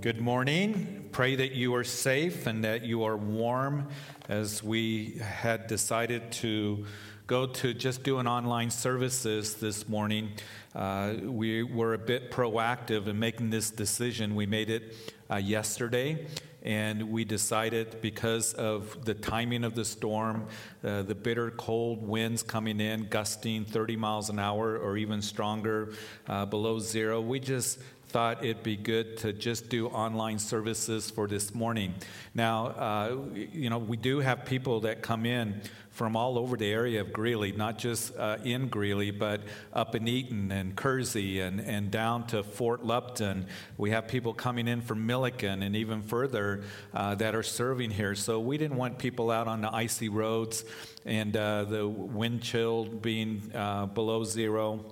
Good morning. Pray that you are safe and that you are warm as we had decided to go to just doing online services this morning. Uh, we were a bit proactive in making this decision. We made it uh, yesterday and we decided because of the timing of the storm, uh, the bitter cold winds coming in, gusting 30 miles an hour or even stronger uh, below zero, we just thought it'd be good to just do online services for this morning. Now, uh, you know, we do have people that come in from all over the area of Greeley, not just uh, in Greeley, but up in Eaton and Kersey and, and down to Fort Lupton. We have people coming in from Milliken and even further uh, that are serving here. So we didn't want people out on the icy roads and uh, the wind chill being uh, below zero.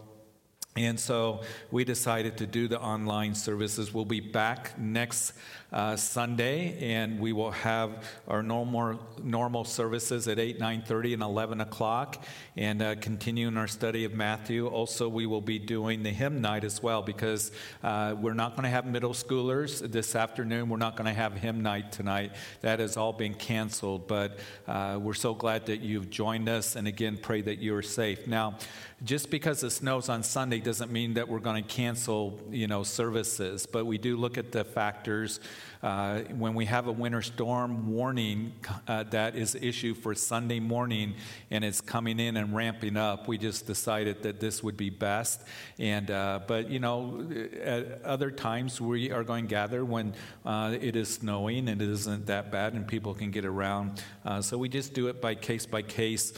And so we decided to do the online services. We'll be back next uh, Sunday, and we will have our normal normal services at 8, 9:30, and 11 o'clock, and uh, continuing our study of Matthew. Also, we will be doing the hymn night as well because uh, we're not going to have middle schoolers this afternoon. We're not going to have hymn night tonight. That has all been canceled, but uh, we're so glad that you've joined us, and again, pray that you are safe. Now, just because it snows on Sunday doesn't mean that we're going to cancel, you know, services, but we do look at the factors uh, when we have a winter storm warning uh, that is issued for Sunday morning and it's coming in and ramping up, we just decided that this would be best. And uh, but you know, at other times we are going to gather when uh, it is snowing and it isn't that bad and people can get around. Uh, so we just do it by case by case.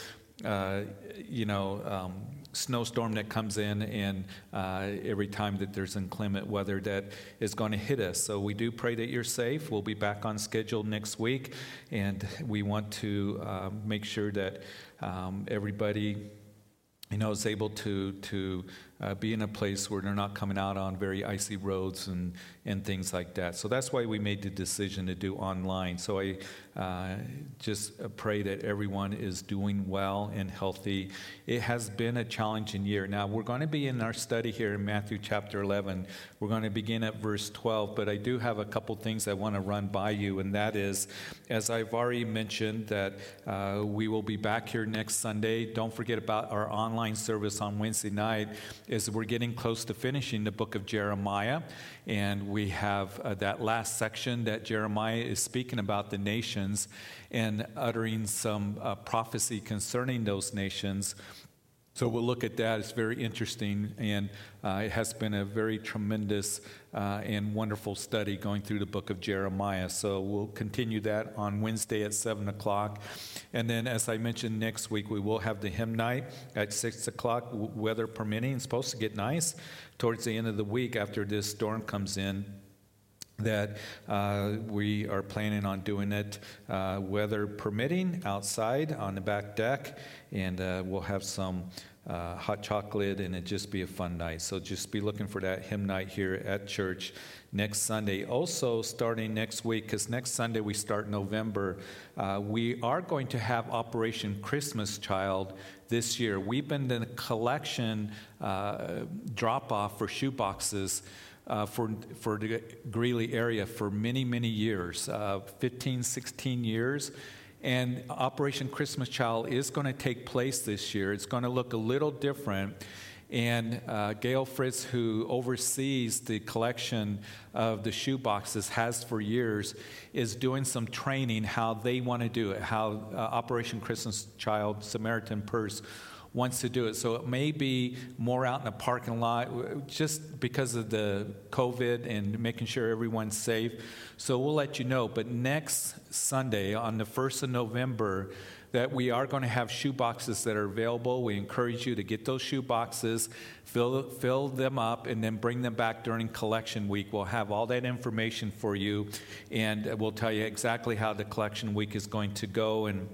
you know. Um, snowstorm that comes in and uh, every time that there's inclement weather that is going to hit us. So we do pray that you're safe. We'll be back on schedule next week, and we want to uh, make sure that um, everybody you know, is able to to uh, be in a place where they're not coming out on very icy roads and and things like that. So that's why we made the decision to do online. So I uh, just pray that everyone is doing well and healthy. It has been a challenging year. Now, we're going to be in our study here in Matthew chapter 11. We're going to begin at verse 12, but I do have a couple things I want to run by you, and that is, as I've already mentioned, that uh, we will be back here next Sunday. Don't forget about our online service on Wednesday night, as we're getting close to finishing the book of Jeremiah. And we have uh, that last section that Jeremiah is speaking about the nations and uttering some uh, prophecy concerning those nations. So we'll look at that. It's very interesting, and uh, it has been a very tremendous uh, and wonderful study going through the book of Jeremiah. So we'll continue that on Wednesday at 7 o'clock. And then, as I mentioned, next week we will have the hymn night at 6 o'clock, weather permitting. It's supposed to get nice towards the end of the week after this storm comes in that uh, we are planning on doing it uh, weather permitting outside on the back deck and uh, we'll have some uh, hot chocolate and it just be a fun night so just be looking for that hymn night here at church next sunday also starting next week because next sunday we start november uh, we are going to have operation christmas child this year. We've been in a collection uh, drop off for shoe boxes. Uh, for, for the Greeley area for many, many years uh, 15, 16 years. And Operation Christmas Child is going to take place this year. It's going to look a little different. And uh, Gail Fritz, who oversees the collection of the shoe boxes, has for years, is doing some training how they want to do it, how uh, Operation Christmas Child Samaritan Purse wants to do it. So it may be more out in the parking lot just because of the COVID and making sure everyone's safe. So we'll let you know. But next Sunday, on the 1st of November, that we are going to have shoe boxes that are available. We encourage you to get those shoe boxes, fill, fill them up, and then bring them back during collection week. We'll have all that information for you, and we'll tell you exactly how the collection week is going to go and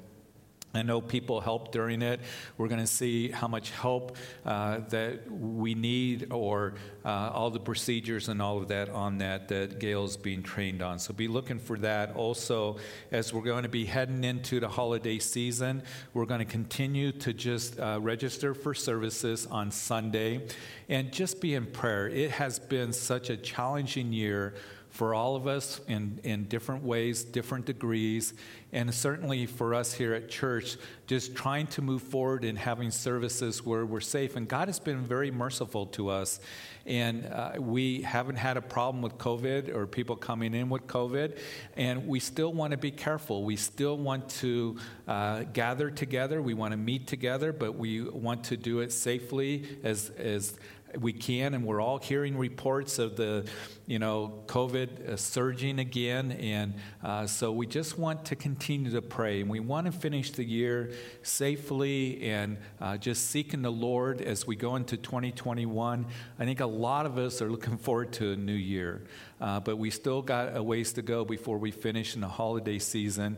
I know people help during it. We're going to see how much help uh, that we need, or uh, all the procedures and all of that on that that Gail's being trained on. So be looking for that. Also, as we're going to be heading into the holiday season, we're going to continue to just uh, register for services on Sunday, and just be in prayer. It has been such a challenging year for all of us in, in different ways, different degrees, and certainly for us here at church, just trying to move forward and having services where we're safe. And God has been very merciful to us. And uh, we haven't had a problem with COVID or people coming in with COVID. And we still want to be careful. We still want to uh, gather together. We want to meet together, but we want to do it safely as, as we can, and we're all hearing reports of the, you know, COVID uh, surging again, and uh, so we just want to continue to pray, and we want to finish the year safely and uh, just seeking the Lord as we go into 2021. I think a lot of us are looking forward to a new year, uh, but we still got a ways to go before we finish in the holiday season.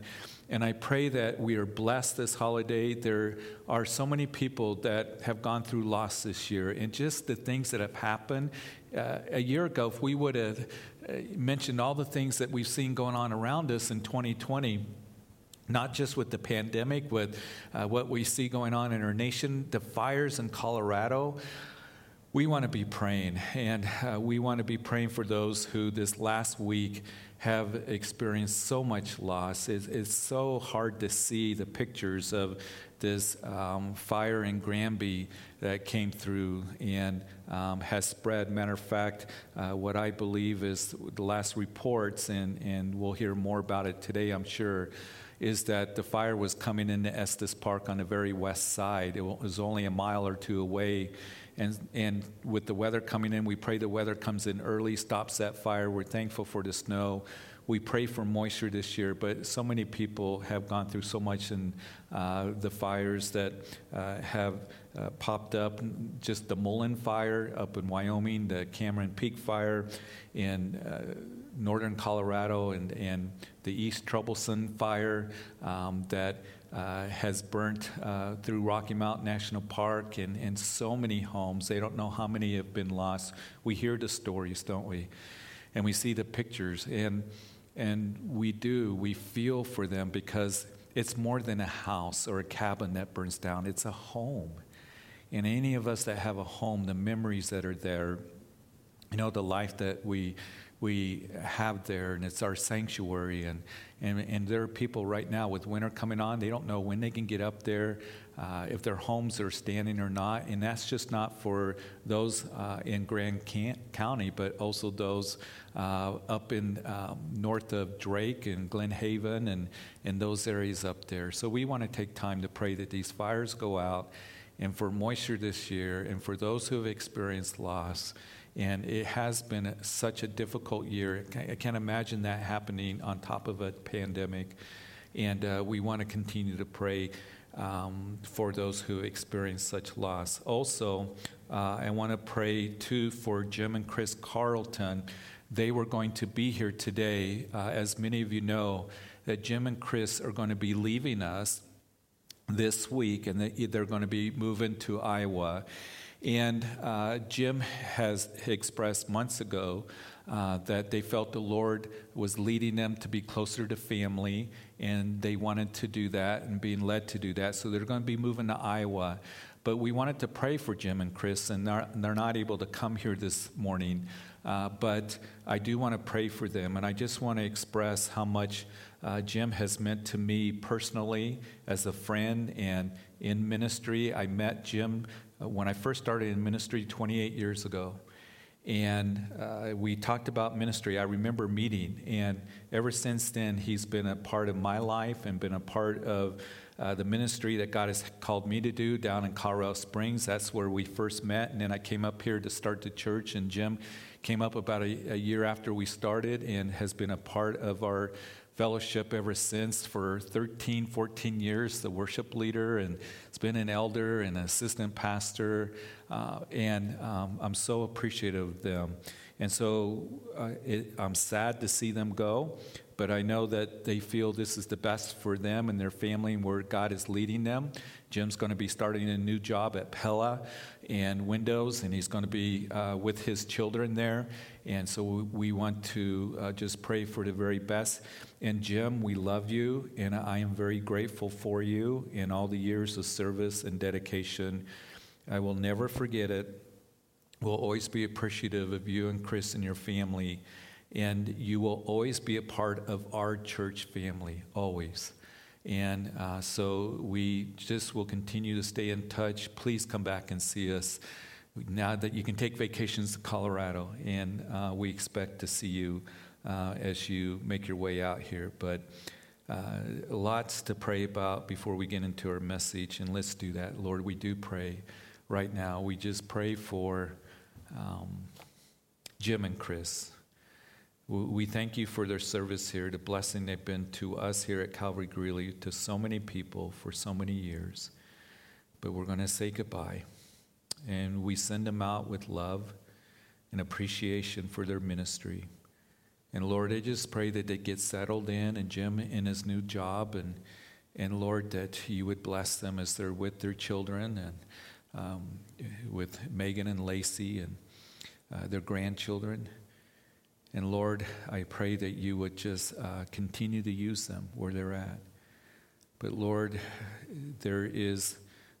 And I pray that we are blessed this holiday. There are so many people that have gone through loss this year, and just the things that have happened. Uh, a year ago, if we would have uh, mentioned all the things that we've seen going on around us in 2020, not just with the pandemic, with uh, what we see going on in our nation, the fires in Colorado. We want to be praying, and uh, we want to be praying for those who this last week have experienced so much loss. It's, it's so hard to see the pictures of this um, fire in Granby that came through and um, has spread. Matter of fact, uh, what I believe is the last reports, and, and we'll hear more about it today, I'm sure, is that the fire was coming into Estes Park on the very west side. It was only a mile or two away and, and with the weather coming in, we pray the weather comes in early, stops that fire. We're thankful for the snow. We pray for moisture this year, but so many people have gone through so much in uh, the fires that uh, have uh, popped up. Just the Mullen fire up in Wyoming, the Cameron Peak fire in uh, northern Colorado, and, and the East Troublesome fire um, that uh, has burnt uh, through Rocky Mountain National Park and, and so many homes. They don't know how many have been lost. We hear the stories, don't we? And we see the pictures. And, and we do, we feel for them because it's more than a house or a cabin that burns down, it's a home. And any of us that have a home, the memories that are there, you know, the life that we we have there, and it's our sanctuary. And, and, and there are people right now with winter coming on, they don't know when they can get up there, uh, if their homes are standing or not. And that's just not for those uh, in Grand County, but also those uh, up in um, north of Drake and Glen Haven and, and those areas up there. So we want to take time to pray that these fires go out and for moisture this year and for those who have experienced loss. And it has been such a difficult year. I can't imagine that happening on top of a pandemic. And uh, we want to continue to pray um, for those who experience such loss. Also, uh, I want to pray too for Jim and Chris Carlton. They were going to be here today. Uh, as many of you know, that Jim and Chris are going to be leaving us this week, and they're going to be moving to Iowa. And uh, Jim has expressed months ago uh, that they felt the Lord was leading them to be closer to family, and they wanted to do that and being led to do that. So they're going to be moving to Iowa. But we wanted to pray for Jim and Chris, and they're, they're not able to come here this morning. Uh, but I do want to pray for them, and I just want to express how much uh, Jim has meant to me personally as a friend and in ministry. I met Jim uh, when I first started in ministry 28 years ago. And uh, we talked about ministry. I remember meeting, and ever since then, he's been a part of my life and been a part of uh, the ministry that God has called me to do down in Colorado Springs. That's where we first met. And then I came up here to start the church, and Jim came up about a, a year after we started and has been a part of our fellowship ever since for 13, 14 years, the worship leader, and it's been an elder and an assistant pastor. Uh, and um, I'm so appreciative of them. And so uh, it, I'm sad to see them go, but I know that they feel this is the best for them and their family and where God is leading them. Jim's going to be starting a new job at Pella and Windows, and he's going to be uh, with his children there. And so we want to uh, just pray for the very best. And Jim, we love you, and I am very grateful for you and all the years of service and dedication. I will never forget it. We'll always be appreciative of you and Chris and your family. And you will always be a part of our church family, always. And uh, so we just will continue to stay in touch. Please come back and see us now that you can take vacations to Colorado. And uh, we expect to see you uh, as you make your way out here. But uh, lots to pray about before we get into our message. And let's do that. Lord, we do pray right now. We just pray for um, Jim and Chris. We thank you for their service here, the blessing they've been to us here at Calvary Greeley, to so many people for so many years. But we're going to say goodbye. And we send them out with love and appreciation for their ministry. And Lord, I just pray that they get settled in and Jim in his new job. And, and Lord, that you would bless them as they're with their children and um, with Megan and Lacey and uh, their grandchildren. And Lord, I pray that you would just uh, continue to use them where they're at. But Lord, there is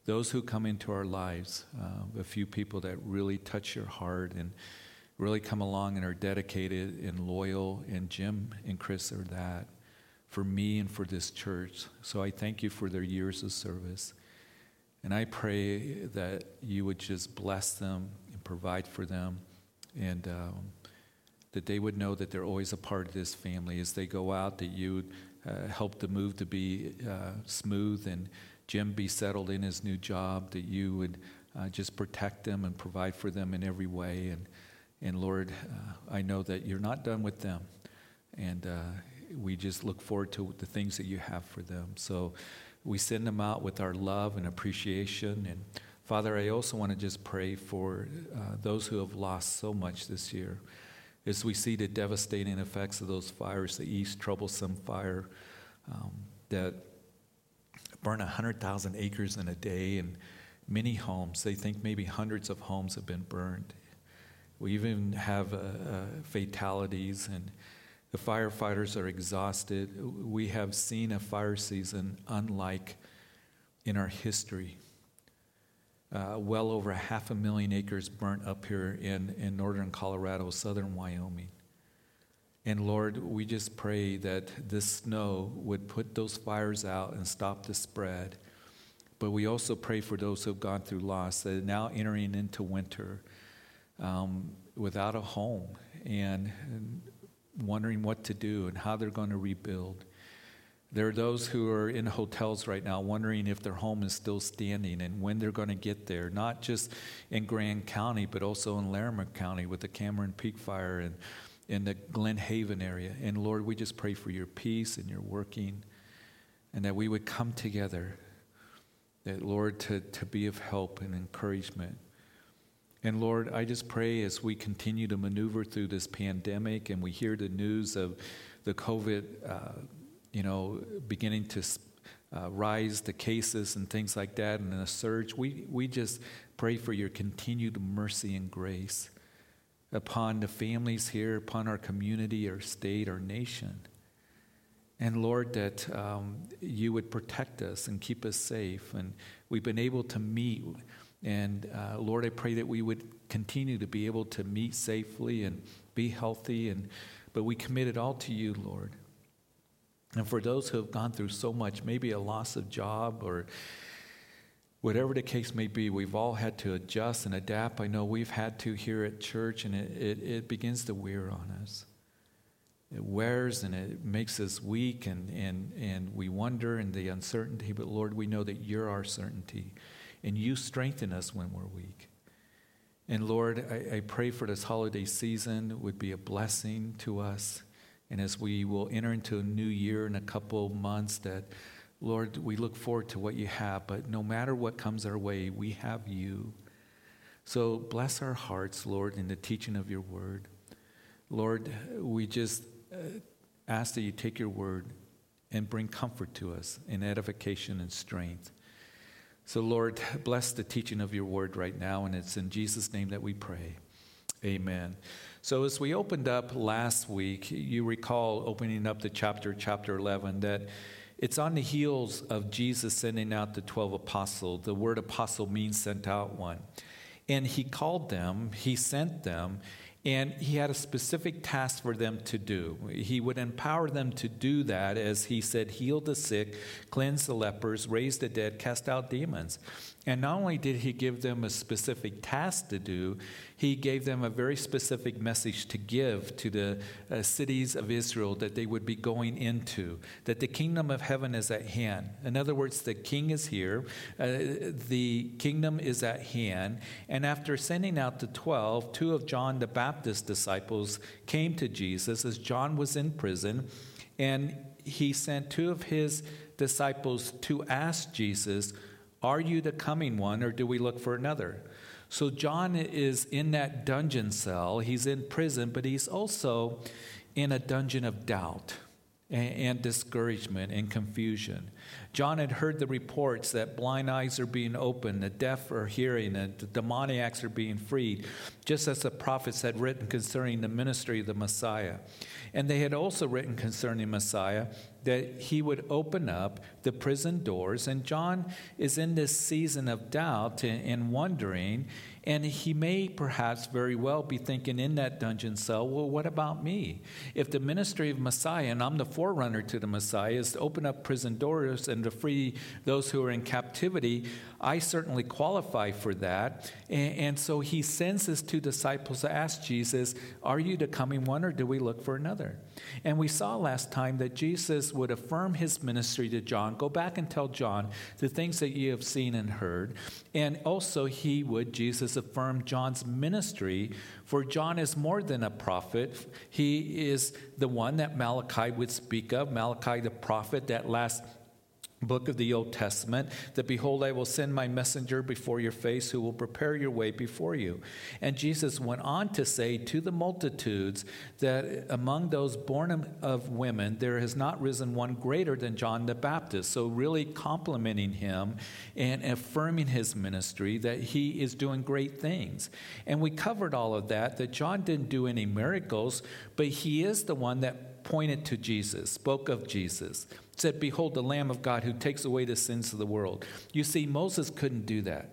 those who come into our lives, uh, a few people that really touch your heart and really come along and are dedicated and loyal. And Jim and Chris are that for me and for this church. So I thank you for their years of service. And I pray that you would just bless them and provide for them. And um, that they would know that they're always a part of this family as they go out, that you uh, help the move to be uh, smooth and Jim be settled in his new job, that you would uh, just protect them and provide for them in every way. And, and Lord, uh, I know that you're not done with them. And uh, we just look forward to the things that you have for them. So we send them out with our love and appreciation. And Father, I also want to just pray for uh, those who have lost so much this year as we see the devastating effects of those fires, the East Troublesome Fire um, that burned 100,000 acres in a day and many homes. They think maybe hundreds of homes have been burned. We even have uh, uh, fatalities, and the firefighters are exhausted. We have seen a fire season unlike in our history uh, well over half a million acres burnt up here in, in northern Colorado, southern Wyoming. And Lord, we just pray that this snow would put those fires out and stop the spread. But we also pray for those who have gone through loss, that are now entering into winter um, without a home and, wondering what to do and how they're going to rebuild. There are those who are in hotels right now wondering if their home is still standing and when they're going to get there, not just in Grand County, but also in Larimer County with the Cameron Peak fire and in the Glen Haven area. And Lord, we just pray for your peace and your working and that we would come together, that Lord, to, to be of help and encouragement. And Lord, I just pray as we continue to maneuver through this pandemic and we hear the news of the COVID. Uh, you know, beginning to uh, rise the cases and things like that and a surge, we, we just pray for your continued mercy and grace upon the families here, upon our community, our state, our nation. And Lord, that um, you would protect us and keep us safe. And we've been able to meet. And uh, Lord, I pray that we would continue to be able to meet safely and be healthy. And, but we commit it all to you, Lord. And for those who have gone through so much, maybe a loss of job or whatever the case may be, we've all had to adjust and adapt. I know we've had to here at church, and it, it, it begins to wear on us. It wears and it makes us weak, and, and, and we wonder in the uncertainty. But Lord, we know that you're our certainty, and you strengthen us when we're weak. And Lord, I, I pray for this holiday season would be a blessing to us. And as we will enter into a new year in a couple months, that, Lord, we look forward to what you have. But no matter what comes our way, we have you. So bless our hearts, Lord, in the teaching of your word. Lord, we just uh, ask that you take your word and bring comfort to us in edification and strength. So, Lord, bless the teaching of your word right now, and it's in Jesus' name that we pray. Amen. So, as we opened up last week, you recall opening up the chapter, chapter 11, that it's on the heels of Jesus sending out the 12 apostles. The word apostle means sent out one. And he called them, he sent them, And he had a specific task for them to do. He would empower them to do that, as he said, heal the sick, cleanse the lepers, raise the dead, cast out demons. And not only did he give them a specific task to do, he gave them a very specific message to give to the uh, cities of Israel that they would be going into, that the kingdom of heaven is at hand. In other words, the king is here, uh, the kingdom is at hand. And after sending out the 12, two of John the Baptist's disciples came to Jesus as John was in prison, and he sent two of his disciples to ask Jesus, are you the coming one, or do we look for another? So John is in that dungeon cell. He's in prison, but he's also in a dungeon of doubt and, discouragement and confusion. John had heard the reports that blind eyes are being opened, the deaf are hearing, and the demoniacs are being freed, just as the prophets had written concerning the ministry of the Messiah. And they had also written concerning Messiah that he would open up the prison doors. And John is in this season of doubt and wondering and he may perhaps very well be thinking in that dungeon cell, well, what about me? If the ministry of Messiah, and I'm the forerunner to the Messiah, is to open up prison doors and to free those who are in captivity, I certainly qualify for that. And, and so he sends his two disciples to ask Jesus, Are you the coming one, or do we look for another? And we saw last time that Jesus would affirm his ministry to John. Go back and tell John the things that you have seen and heard. And also, he would, Jesus, affirm John's ministry, for John is more than a prophet. He is the one that Malachi would speak of, Malachi the prophet, that last book of the Old Testament that behold, I will send my messenger before your face who will prepare your way before you. And Jesus went on to say to the multitudes that among those born of women, there has not risen one greater than John the Baptist. So, really complimenting him and affirming his ministry that he is doing great things. And we covered all of that, that John didn't do any miracles, but he is the one that pointed to Jesus, spoke of Jesus said, Behold, the Lamb of God who takes away the sins of the world. You see, Moses couldn't do that.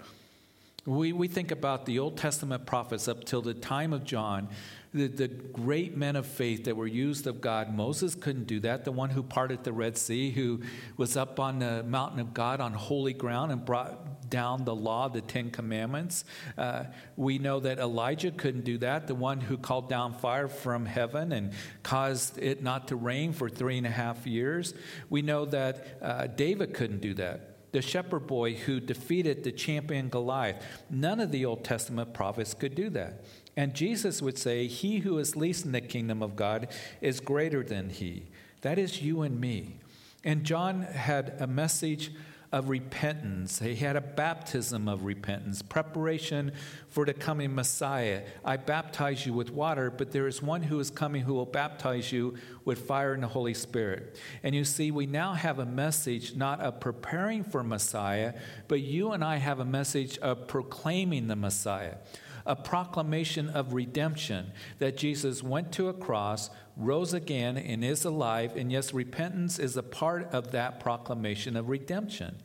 We, we think about the Old Testament prophets up till the time of John, the, the great men of faith that were used of God. Moses couldn't do that. The one who parted the Red Sea, who was up on the mountain of God on holy ground and brought down the law, the Ten Commandments. Uh, we know that Elijah couldn't do that, the one who called down fire from heaven and caused it not to rain for three and a half years. We know that uh, David couldn't do that the shepherd boy who defeated the champion Goliath. None of the Old Testament prophets could do that. And Jesus would say, He who is least in the kingdom of God is greater than he. That is you and me. And John had a message of repentance. He had a baptism of repentance, preparation for the coming Messiah. I baptize you with water, but there is one who is coming who will baptize you with fire and the Holy Spirit. And you see, we now have a message not of preparing for Messiah, but you and I have a message of proclaiming the Messiah a proclamation of redemption that Jesus went to a cross, rose again, and is alive. And yes, repentance is a part of that proclamation of redemption.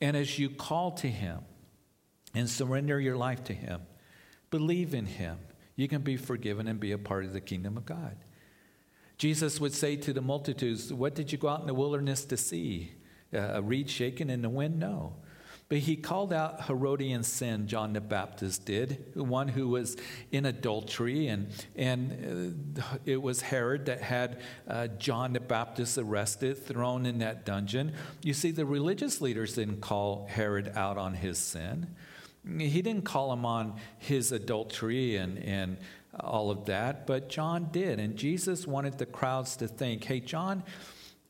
And as you call to Him and surrender your life to Him, believe in Him, you can be forgiven and be a part of the kingdom of God. Jesus would say to the multitudes, What did you go out in the wilderness to see? Uh, a reed shaken in the wind? No. But he called out Herodian sin, John the Baptist did, one who was in adultery. And, and uh, it was Herod that had uh, John the Baptist arrested, thrown in that dungeon. You see, the religious leaders didn't call Herod out on his sin. He didn't call him on his adultery and, and all of that, but John did. And Jesus wanted the crowds to think hey, John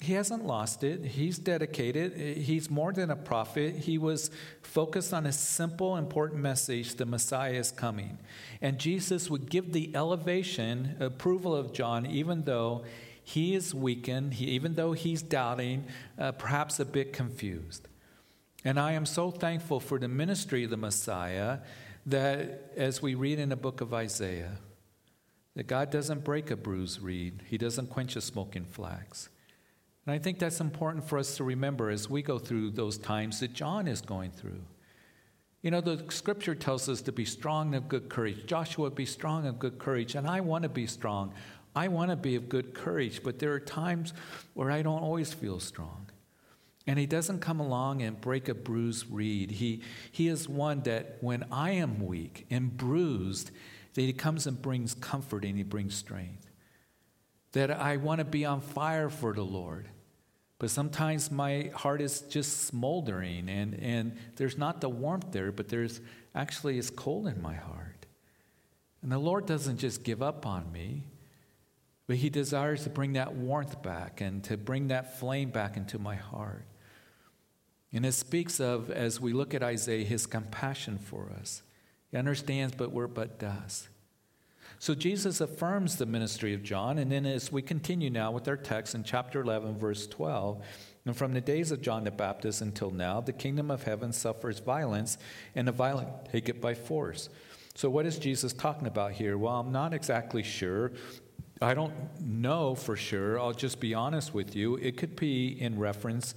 he hasn't lost it. He's dedicated. He's more than a prophet. He was focused on a simple, important message the Messiah is coming. And Jesus would give the elevation, approval of John, even though he is weakened, he, even though he's doubting, uh, perhaps a bit confused. And I am so thankful for the ministry of the Messiah that, as we read in the book of Isaiah, that God doesn't break a bruised reed, He doesn't quench a smoking flax. And I think that's important for us to remember as we go through those times that John is going through. You know, the scripture tells us to be strong and of good courage. Joshua, be strong and of good courage. And I want to be strong. I want to be of good courage, but there are times where I don't always feel strong. And he doesn't come along and break a bruised reed. He, he is one that when I am weak and bruised, that he comes and brings comfort and he brings strength. That I want to be on fire for the Lord. But sometimes my heart is just smoldering and, and there's not the warmth there, but there's actually it's cold in my heart. And the Lord doesn't just give up on me, but He desires to bring that warmth back and to bring that flame back into my heart. And it speaks of, as we look at Isaiah, his compassion for us. He understands, but we're but does. So Jesus affirms the ministry of John, and then as we continue now with our text in chapter 11, verse 12, and from the days of John the Baptist until now, the kingdom of heaven suffers violence, and the violent take it by force. So, what is Jesus talking about here? Well, I'm not exactly sure. I don't know for sure. I'll just be honest with you. It could be in reference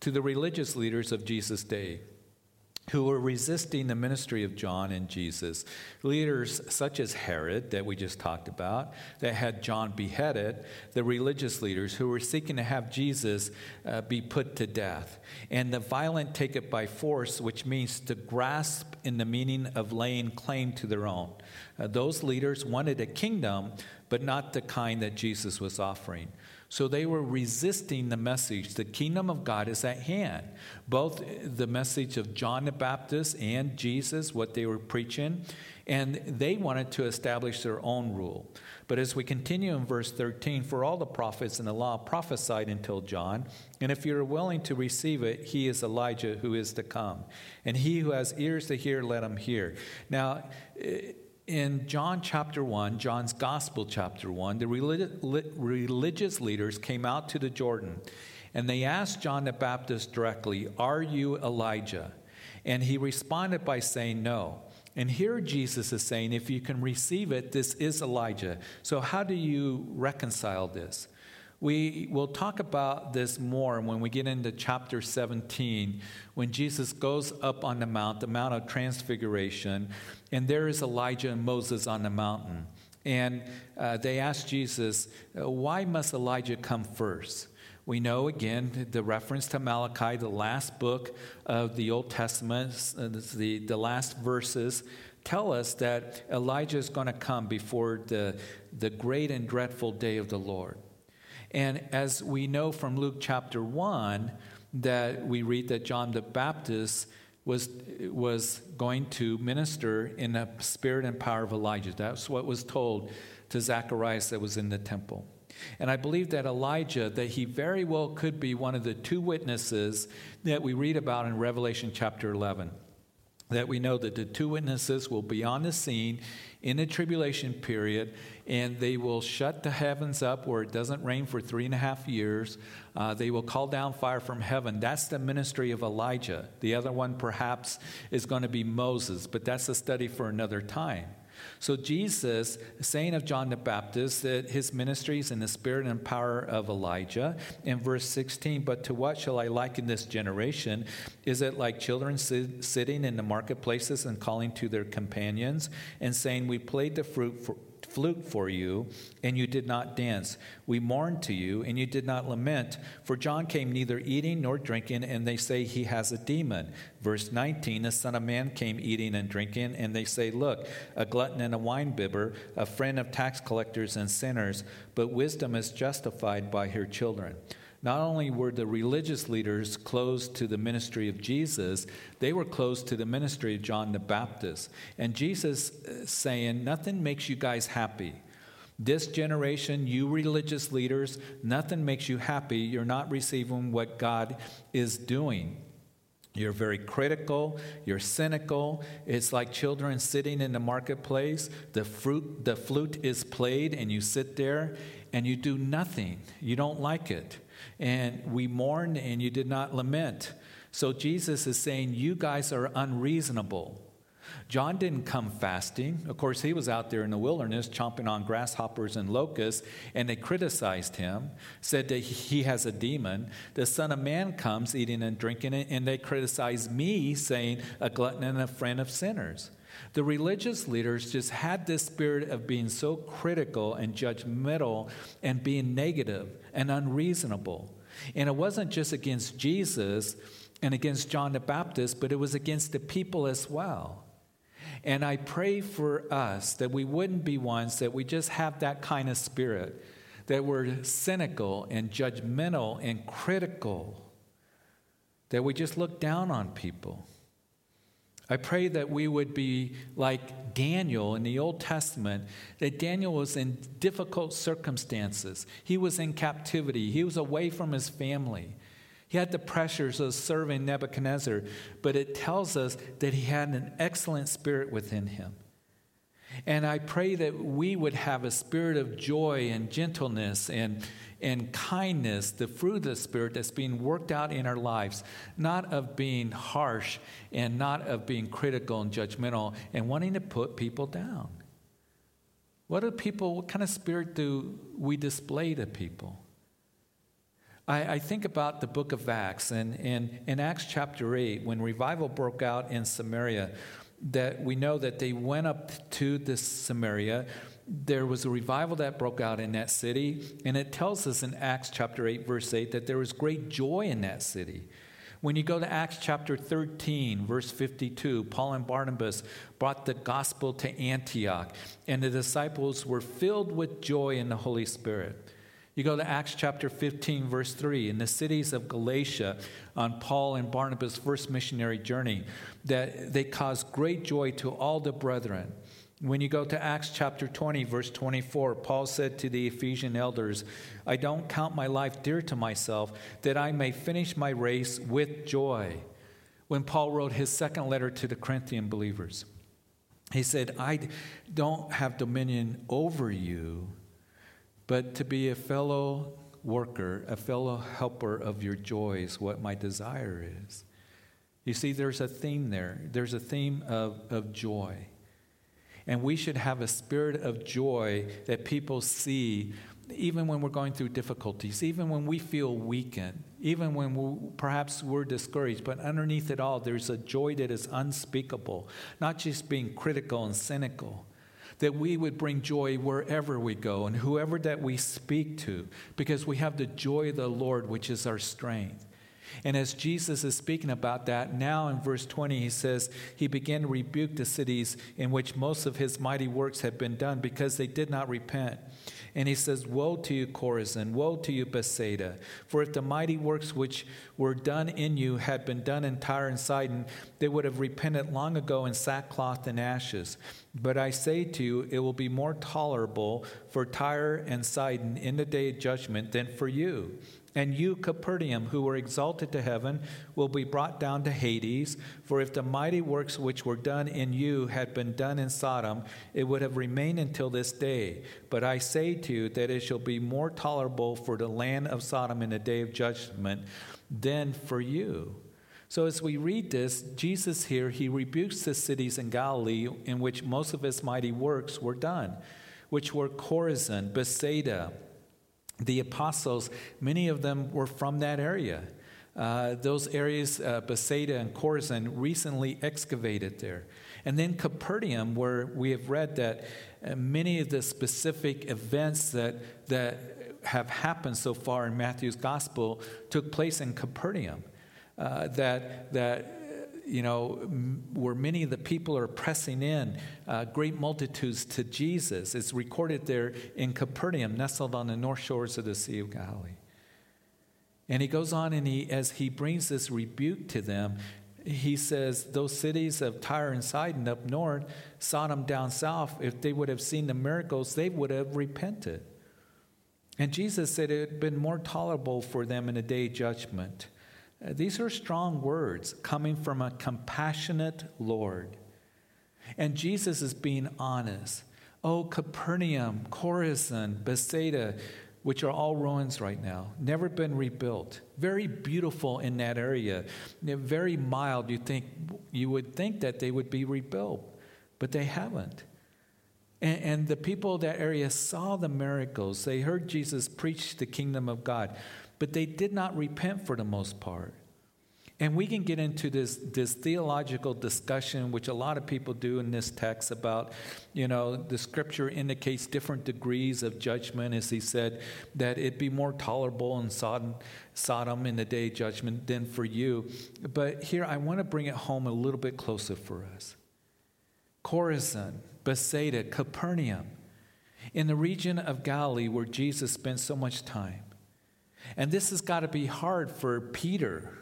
to the religious leaders of Jesus' day who were resisting the ministry of John and Jesus. Leaders such as Herod, that we just talked about, that had John beheaded, the religious leaders who were seeking to have Jesus uh, be put to death. And the violent take it by force, which means to grasp in the meaning of laying claim to their own. Uh, those leaders wanted a kingdom, but not the kind that Jesus was offering. So they were resisting the message. The kingdom of God is at hand. Both the message of John the Baptist and Jesus, what they were preaching, and they wanted to establish their own rule. But as we continue in verse 13, for all the prophets in the law prophesied until John, and if you're willing to receive it, he is Elijah who is to come. And he who has ears to hear, let him hear. Now, eh, in John chapter 1, John's Gospel chapter 1, the religious leaders came out to the Jordan and they asked John the Baptist directly, Are you Elijah? And he responded by saying, No. And here Jesus is saying, If you can receive it, this is Elijah. So, how do you reconcile this? We will talk about this more when we get into chapter 17, when Jesus goes up on the mount, the Mount of Transfiguration, and there is Elijah and Moses on the mountain. And uh, they ask Jesus, uh, Why must Elijah come first? We know again the reference to Malachi, the last book of the Old Testament, uh, the, the last verses tell us that Elijah is going to come before the, the great and dreadful day of the Lord. And as we know from Luke chapter 1, that we read that John the Baptist was, was going to minister in the spirit and power of Elijah. That's what was told to Zacharias that was in the temple. And I believe that Elijah, that he very well could be one of the two witnesses that we read about in Revelation chapter 11 that we know that the two witnesses will be on the scene in the tribulation period and they will shut the heavens up where it doesn't rain for three and a half years. Uh, they will call down fire from heaven. That's the ministry of Elijah. The other one, perhaps, is going to be Moses, but that's a study for another time. So, Jesus, saying of John the Baptist that his ministry is in the spirit and power of Elijah, in verse 16, but to what shall I liken this generation? Is it like children sit, sitting in the marketplaces and calling to their companions and saying, We played the fruit for, flute for you, and you did not dance. We mourned to you, and you did not lament. For John came neither eating nor drinking, and they say he has a demon. Verse 19 The Son of Man came eating and drinking, and they say, Look, a glutton and a winebibber, a friend of tax collectors and sinners, but wisdom is justified by her children. Not only were the religious leaders closed to the ministry of Jesus, they were closed to the ministry of John the Baptist. And Jesus uh, saying, Nothing makes you guys happy. This generation, you religious leaders, nothing makes you happy. You're not receiving what God is doing. You're very critical, you're cynical. It's like children sitting in the marketplace. The fruit the flute is played and you sit there and you do nothing. You don't like it and we mourned and you did not lament. So Jesus is saying, You guys are unreasonable. John didn't come fasting. Of course, he was out there in the wilderness chomping on grasshoppers and locusts, and they criticized him, said that he has a demon. The Son of Man comes eating and drinking, and they criticize me, saying, a glutton and a friend of sinners. The religious leaders just had this spirit of being so critical and judgmental and being negative and unreasonable. And it wasn't just against Jesus and against John the Baptist, but it was against the people as well. And I pray for us that we wouldn't be ones that we just have that kind of spirit, that we're cynical and judgmental and critical, that we just look down on people. I pray that we would be like Daniel in the Old Testament, that Daniel was in difficult circumstances. He was in captivity, he was away from his family. He had the pressures of serving Nebuchadnezzar, but it tells us that he had an excellent spirit within him. And I pray that we would have a spirit of joy and gentleness and, and kindness, the fruit of the Spirit that's being worked out in our lives, not of being harsh and not of being critical and judgmental and wanting to put people down. What do people, what kind of spirit do we display to people? I, I think about the book of Acts, and, and in Acts chapter 8, when revival broke out in Samaria, that we know that they went up to this Samaria. There was a revival that broke out in that city, and it tells us in Acts chapter 8, verse 8, that there was great joy in that city. When you go to Acts chapter 13, verse 52, Paul and Barnabas brought the gospel to Antioch, and the disciples were filled with joy in the Holy Spirit. You go to Acts chapter 15, verse 3, in the cities of Galatia, on Paul and Barnabas' first missionary journey, that they caused great joy to all the brethren. When you go to Acts chapter 20, verse 24, Paul said to the Ephesian elders, I don't count my life dear to myself, that I may finish my race with joy. When Paul wrote his second letter to the Corinthian believers, he said, I don't have dominion over you but to be a fellow worker, a fellow helper of your joys, what my desire is. You see, there's a theme there. There's a theme of, of joy. And we should have a spirit of joy that people see even when we're going through difficulties, even when we feel weakened, even when we, perhaps we're discouraged. But underneath it all, there's a joy that is unspeakable, not just being critical and cynical, that we would bring joy wherever we go and whoever that we speak to, because we have the joy of the Lord, which is our strength. And as Jesus is speaking about that, now in verse 20, he says, He began to rebuke the cities in which most of his mighty works had been done because they did not repent. And he says, Woe to you, Chorazin! Woe to you, Bethsaida! For if the mighty works which were done in you had been done in Tyre and Sidon, they would have repented long ago in sackcloth and ashes. But I say to you, it will be more tolerable for Tyre and Sidon in the day of judgment than for you. And you, Capernaum, who were exalted to heaven, will be brought down to Hades. For if the mighty works which were done in you had been done in Sodom, it would have remained until this day. But I say to you that it shall be more tolerable for the land of Sodom in the day of judgment than for you. So, as we read this, Jesus here, he rebukes the cities in Galilee in which most of his mighty works were done, which were Chorazin, Bethsaida, the apostles, many of them were from that area. Uh, those areas, uh, Bethsaida and Chorazin, recently excavated there. And then Capernaum, where we have read that uh, many of the specific events that, that have happened so far in Matthew's gospel took place in Capernaum. Uh, that, that you know, where many of the people are pressing in, uh, great multitudes to Jesus. It's recorded there in Capernaum, nestled on the north shores of the Sea of Galilee. And he goes on and he, as he brings this rebuke to them, he says, Those cities of Tyre and Sidon up north, Sodom down south, if they would have seen the miracles, they would have repented. And Jesus said it had been more tolerable for them in a day judgment Uh, these are strong words coming from a compassionate Lord. And Jesus is being honest. Oh, Capernaum, Chorazin, Bethsaida, which are all ruins right now, never been rebuilt. Very beautiful in that area, very mild. You think you would think that they would be rebuilt, but they haven't. And, and the people of that area saw the miracles. They heard Jesus preach the kingdom of God, but they did not repent for the most part. And we can get into this, this theological discussion, which a lot of people do in this text about, you know, the scripture indicates different degrees of judgment, as he said, that it'd be more tolerable in Sodom, Sodom in the day of judgment than for you. But here, I want to bring it home a little bit closer for us. Chorazin, Bethsaida, Capernaum, in the region of Galilee where Jesus spent so much time. And this has got to be hard for Peter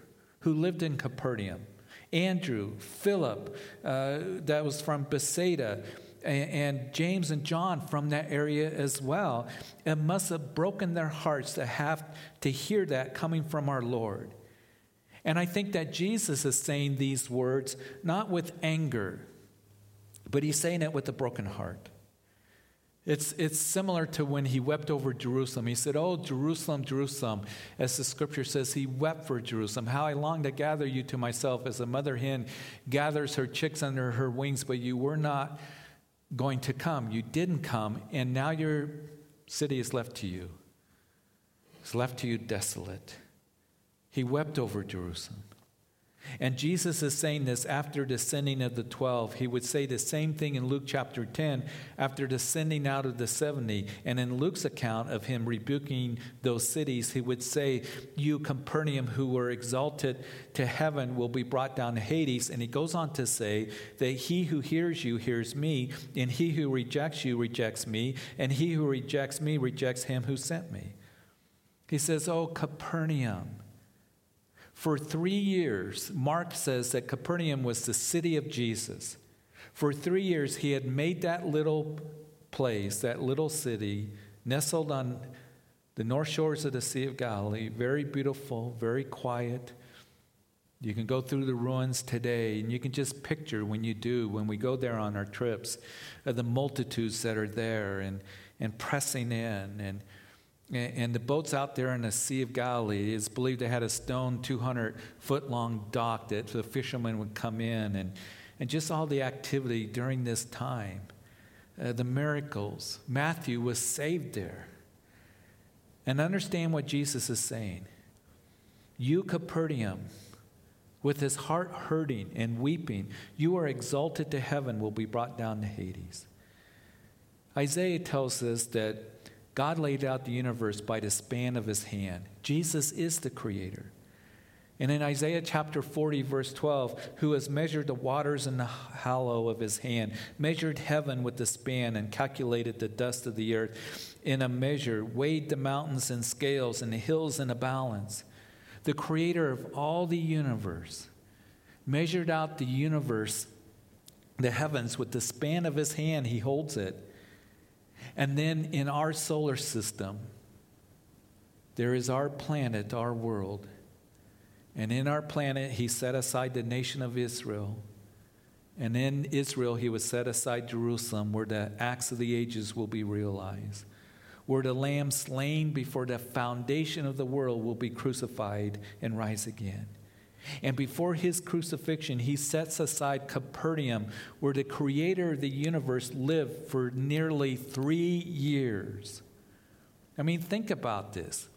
who lived in Capernaum, Andrew, Philip, uh, that was from Bethsaida, and, and James and John from that area as well. It must have broken their hearts to have to hear that coming from our Lord. And I think that Jesus is saying these words not with anger, but he's saying it with a broken heart. It's, it's similar to when he wept over Jerusalem. He said, Oh, Jerusalem, Jerusalem. As the scripture says, he wept for Jerusalem. How I long to gather you to myself as a mother hen gathers her chicks under her wings, but you were not going to come. You didn't come, and now your city is left to you. It's left to you desolate. He wept over Jerusalem. And Jesus is saying this after the sending of the 12. He would say the same thing in Luke chapter 10 after the sending out of the 70. And in Luke's account of him rebuking those cities, he would say, You, Capernaum, who were exalted to heaven, will be brought down to Hades. And he goes on to say that he who hears you hears me, and he who rejects you rejects me, and he who rejects me rejects him who sent me. He says, Oh, Capernaum. For three years, Mark says that Capernaum was the city of Jesus. For three years, he had made that little place, that little city, nestled on the north shores of the Sea of Galilee, very beautiful, very quiet. You can go through the ruins today, and you can just picture when you do, when we go there on our trips, uh, the multitudes that are there and, and pressing in and and the boats out there in the Sea of Galilee, it's believed they had a stone 200 foot long dock that the fishermen would come in, and, and just all the activity during this time. Uh, the miracles. Matthew was saved there. And understand what Jesus is saying. You, Capernaum, with his heart hurting and weeping, you are exalted to heaven, will be brought down to Hades. Isaiah tells us that God laid out the universe by the span of his hand. Jesus is the creator. And in Isaiah chapter 40, verse 12, who has measured the waters in the hollow of his hand, measured heaven with the span, and calculated the dust of the earth in a measure, weighed the mountains in scales and the hills in a balance. The creator of all the universe measured out the universe, the heavens, with the span of his hand, he holds it. And then in our solar system, there is our planet, our world. And in our planet, he set aside the nation of Israel. And in Israel, he would set aside Jerusalem, where the acts of the ages will be realized, where the lamb slain before the foundation of the world will be crucified and rise again. And before his crucifixion, he sets aside Capernaum, where the creator of the universe lived for nearly three years. I mean, think about this.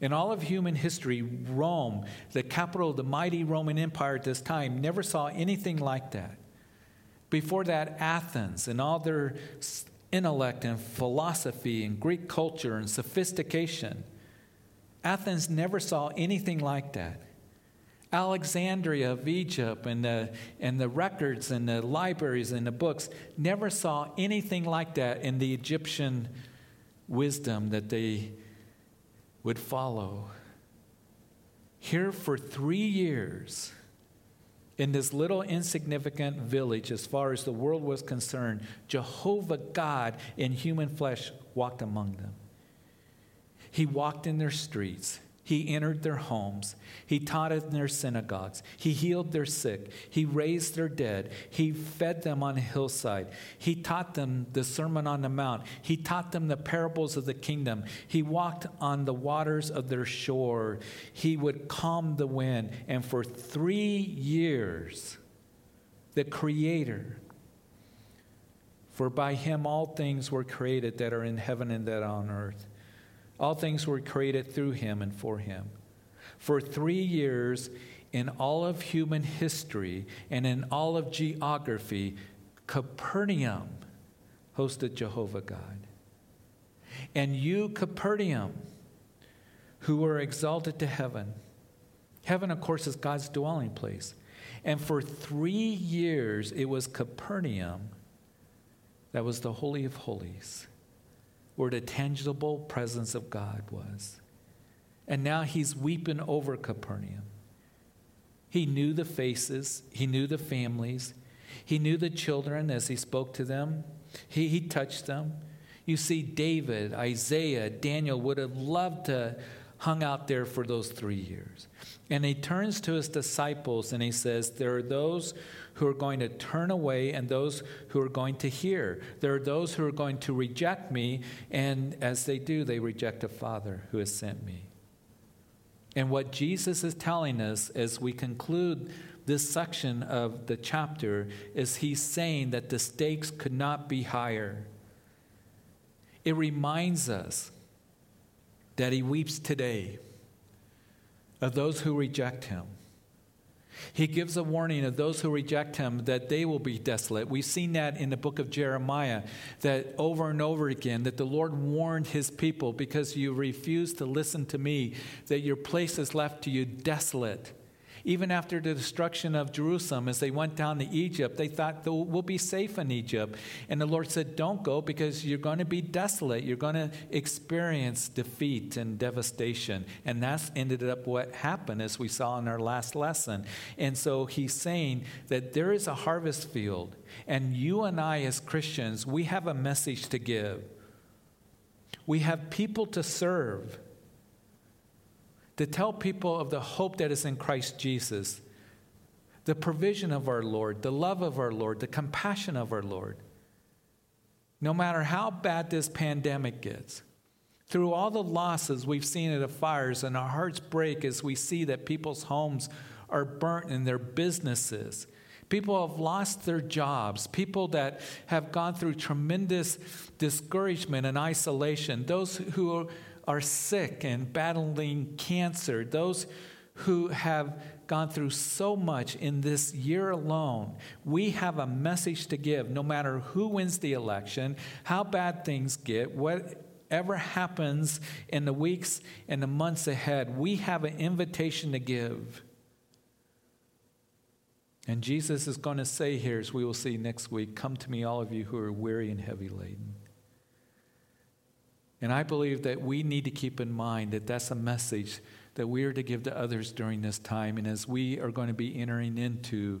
In all of human history, Rome, the capital of the mighty Roman Empire at this time, never saw anything like that. Before that, Athens and all their intellect and philosophy and Greek culture and sophistication, Athens never saw anything like that. Alexandria of Egypt and the, and the records and the libraries and the books never saw anything like that in the Egyptian wisdom that they would follow. Here for three years, in this little insignificant village, as far as the world was concerned, Jehovah God in human flesh walked among them. He walked in their streets. He entered their homes. He taught in their synagogues. He healed their sick. He raised their dead. He fed them on a hillside. He taught them the Sermon on the Mount. He taught them the parables of the kingdom. He walked on the waters of their shore. He would calm the wind. And for three years, the Creator, for by him all things were created that are in heaven and that on earth all things were created through him and for him. For three years, in all of human history and in all of geography, Capernaum hosted Jehovah God. And you, Capernaum, who were exalted to heaven, heaven, of course, is God's dwelling place. And for three years, it was Capernaum that was the Holy of Holies where the tangible presence of God was. And now he's weeping over Capernaum. He knew the faces, he knew the families, he knew the children as he spoke to them, he, he touched them. You see, David, Isaiah, Daniel would have loved to hung out there for those three years. And he turns to his disciples and he says, There are those who are going to turn away and those who are going to hear. There are those who are going to reject me, and as they do, they reject the Father who has sent me. And what Jesus is telling us as we conclude this section of the chapter is he's saying that the stakes could not be higher. It reminds us that he weeps today of those who reject him. He gives a warning of those who reject him that they will be desolate. We've seen that in the book of Jeremiah, that over and over again, that the Lord warned his people because you refuse to listen to me, that your place is left to you desolate. Even after the destruction of Jerusalem, as they went down to Egypt, they thought we'll be safe in Egypt. And the Lord said, Don't go because you're going to be desolate. You're going to experience defeat and devastation. And that's ended up what happened, as we saw in our last lesson. And so he's saying that there is a harvest field, and you and I, as Christians, we have a message to give. We have people to serve to tell people of the hope that is in Christ Jesus, the provision of our Lord, the love of our Lord, the compassion of our Lord. No matter how bad this pandemic gets, through all the losses we've seen at the fires, and our hearts break as we see that people's homes are burnt and their businesses. People have lost their jobs. People that have gone through tremendous discouragement and isolation. Those who are sick and battling cancer, those who have gone through so much in this year alone, we have a message to give no matter who wins the election, how bad things get, whatever happens in the weeks and the months ahead, we have an invitation to give. And Jesus is going to say here, as we will see next week, Come to me, all of you who are weary and heavy laden. And I believe that we need to keep in mind that that's a message that we are to give to others during this time and as we are going to be entering into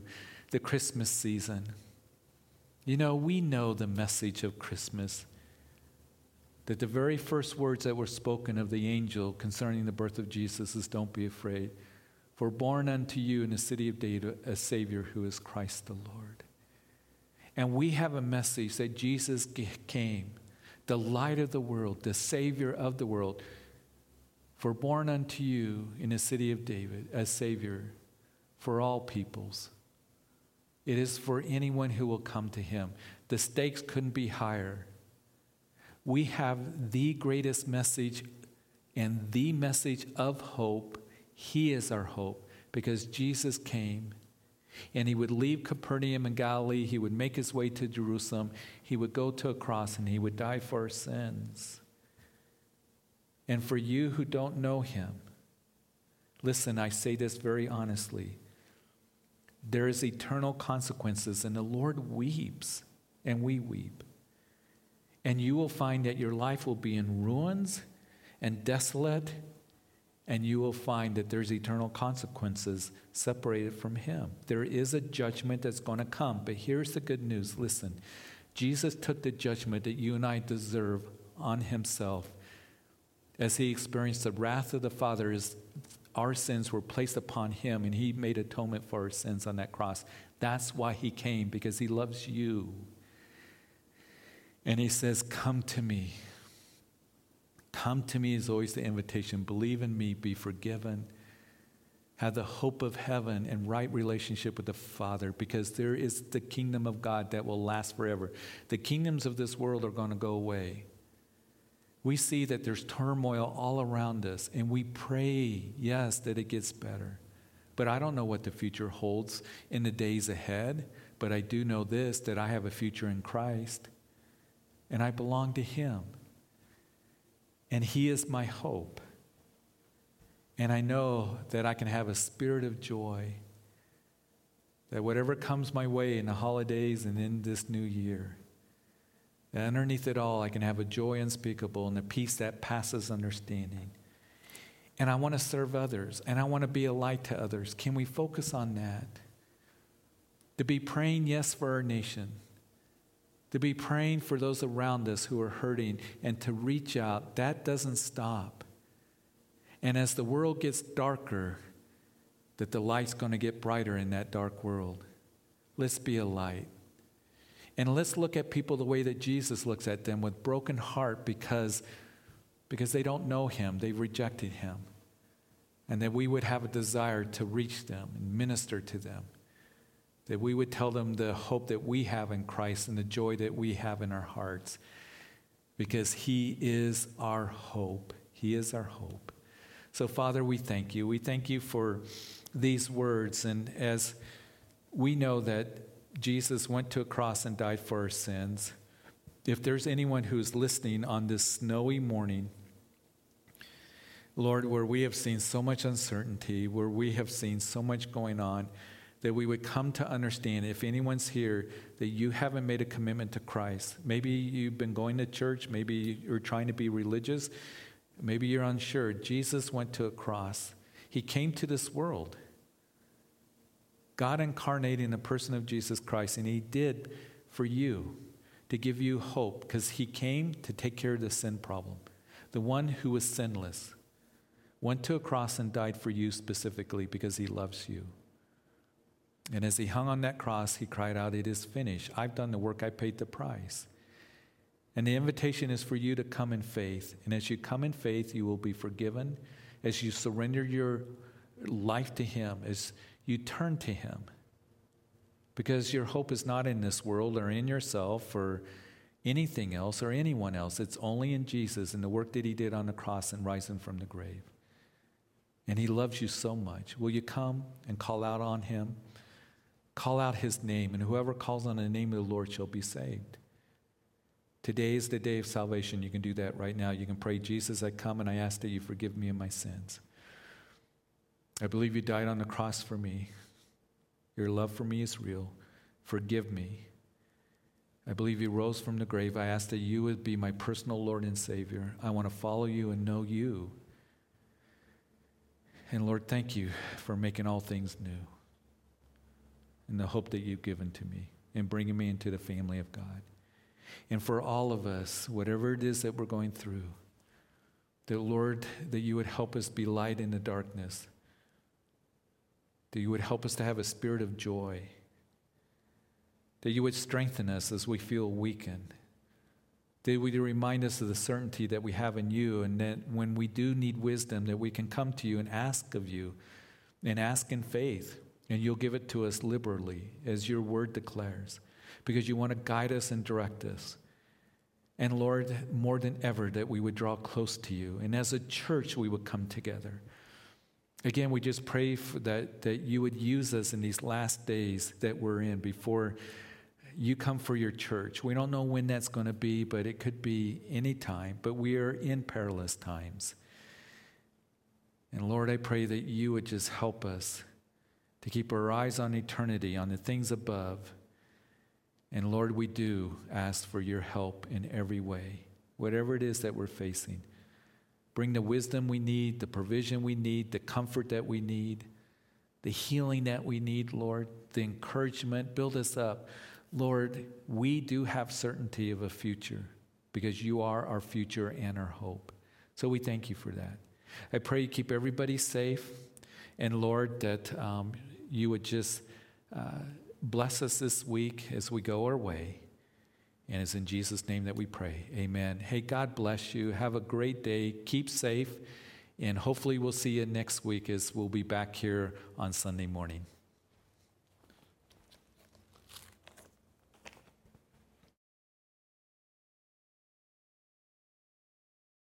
the Christmas season. You know, we know the message of Christmas. That the very first words that were spoken of the angel concerning the birth of Jesus is don't be afraid. For born unto you in the city of David a Savior who is Christ the Lord. And we have a message that Jesus came the light of the world, the Savior of the world. For born unto you in the city of David a Savior for all peoples. It is for anyone who will come to him. The stakes couldn't be higher. We have the greatest message and the message of hope. He is our hope because Jesus came and he would leave Capernaum in Galilee. He would make his way to Jerusalem. He would go to a cross and he would die for our sins. And for you who don't know him, listen, I say this very honestly. There is eternal consequences, and the Lord weeps, and we weep. And you will find that your life will be in ruins and desolate and you will find that there's eternal consequences separated from him. There is a judgment that's going to come, but here's the good news listen, Jesus took the judgment that you and I deserve on himself. as he experienced the wrath of the Father, his, our sins were placed upon him, and he made atonement for our sins on that cross. That's why he came, because he loves you. And he says, Come to me. Come to me is always the invitation. Believe in me, be forgiven. Have the hope of heaven and right relationship with the Father because there is the kingdom of God that will last forever. The kingdoms of this world are going to go away. We see that there's turmoil all around us, and we pray, yes, that it gets better. But I don't know what the future holds in the days ahead, but I do know this that I have a future in Christ, and I belong to Him. And He is my hope. And I know that I can have a spirit of joy, that whatever comes my way in the holidays and in this new year, that underneath it all, I can have a joy unspeakable and a peace that passes understanding. And I want to serve others, and I want to be a light to others. Can we focus on that? To be praying, yes, for our nation to be praying for those around us who are hurting and to reach out. That doesn't stop. And as the world gets darker, that the light's going to get brighter in that dark world. Let's be a light. And let's look at people the way that Jesus looks at them with broken heart because, because they don't know him, they've rejected him. And that we would have a desire to reach them and minister to them that we would tell them the hope that we have in Christ and the joy that we have in our hearts because He is our hope. He is our hope. So, Father, we thank you. We thank you for these words. And as we know that Jesus went to a cross and died for our sins, if there's anyone who's listening on this snowy morning, Lord, where we have seen so much uncertainty, where we have seen so much going on, that we would come to understand if anyone's here that you haven't made a commitment to Christ. Maybe you've been going to church, maybe you're trying to be religious, maybe you're unsure. Jesus went to a cross, He came to this world. God incarnated in the person of Jesus Christ, and He did for you to give you hope because He came to take care of the sin problem. The one who was sinless went to a cross and died for you specifically because He loves you. And as he hung on that cross, he cried out, It is finished. I've done the work, I paid the price. And the invitation is for you to come in faith. And as you come in faith, you will be forgiven. As you surrender your life to Him, as you turn to Him. Because your hope is not in this world or in yourself or anything else or anyone else. It's only in Jesus and the work that He did on the cross and rising from the grave. And He loves you so much. Will you come and call out on Him? Call out his name, and whoever calls on the name of the Lord shall be saved. Today is the day of salvation. You can do that right now. You can pray, Jesus, I come and I ask that you forgive me of my sins. I believe you died on the cross for me. Your love for me is real. Forgive me. I believe you rose from the grave. I ask that you would be my personal Lord and Savior. I want to follow you and know you. And Lord, thank you for making all things new and the hope that you've given to me and bringing me into the family of God. And for all of us, whatever it is that we're going through, that Lord, that you would help us be light in the darkness, that you would help us to have a spirit of joy, that you would strengthen us as we feel weakened, that would remind us of the certainty that we have in you, and that when we do need wisdom, that we can come to you and ask of you and ask in faith and you'll give it to us liberally, as your word declares, because you want to guide us and direct us. And Lord, more than ever, that we would draw close to you. And as a church, we would come together. Again, we just pray that, that you would use us in these last days that we're in before you come for your church. We don't know when that's going to be, but it could be any time. But we are in perilous times. And Lord, I pray that you would just help us to keep our eyes on eternity, on the things above. And Lord, we do ask for your help in every way, whatever it is that we're facing. Bring the wisdom we need, the provision we need, the comfort that we need, the healing that we need, Lord, the encouragement. Build us up. Lord, we do have certainty of a future because you are our future and our hope. So we thank you for that. I pray you keep everybody safe. And Lord, that um, you would just uh, bless us this week as we go our way. And it's in Jesus' name that we pray. Amen. Hey, God bless you. Have a great day. Keep safe. And hopefully, we'll see you next week as we'll be back here on Sunday morning.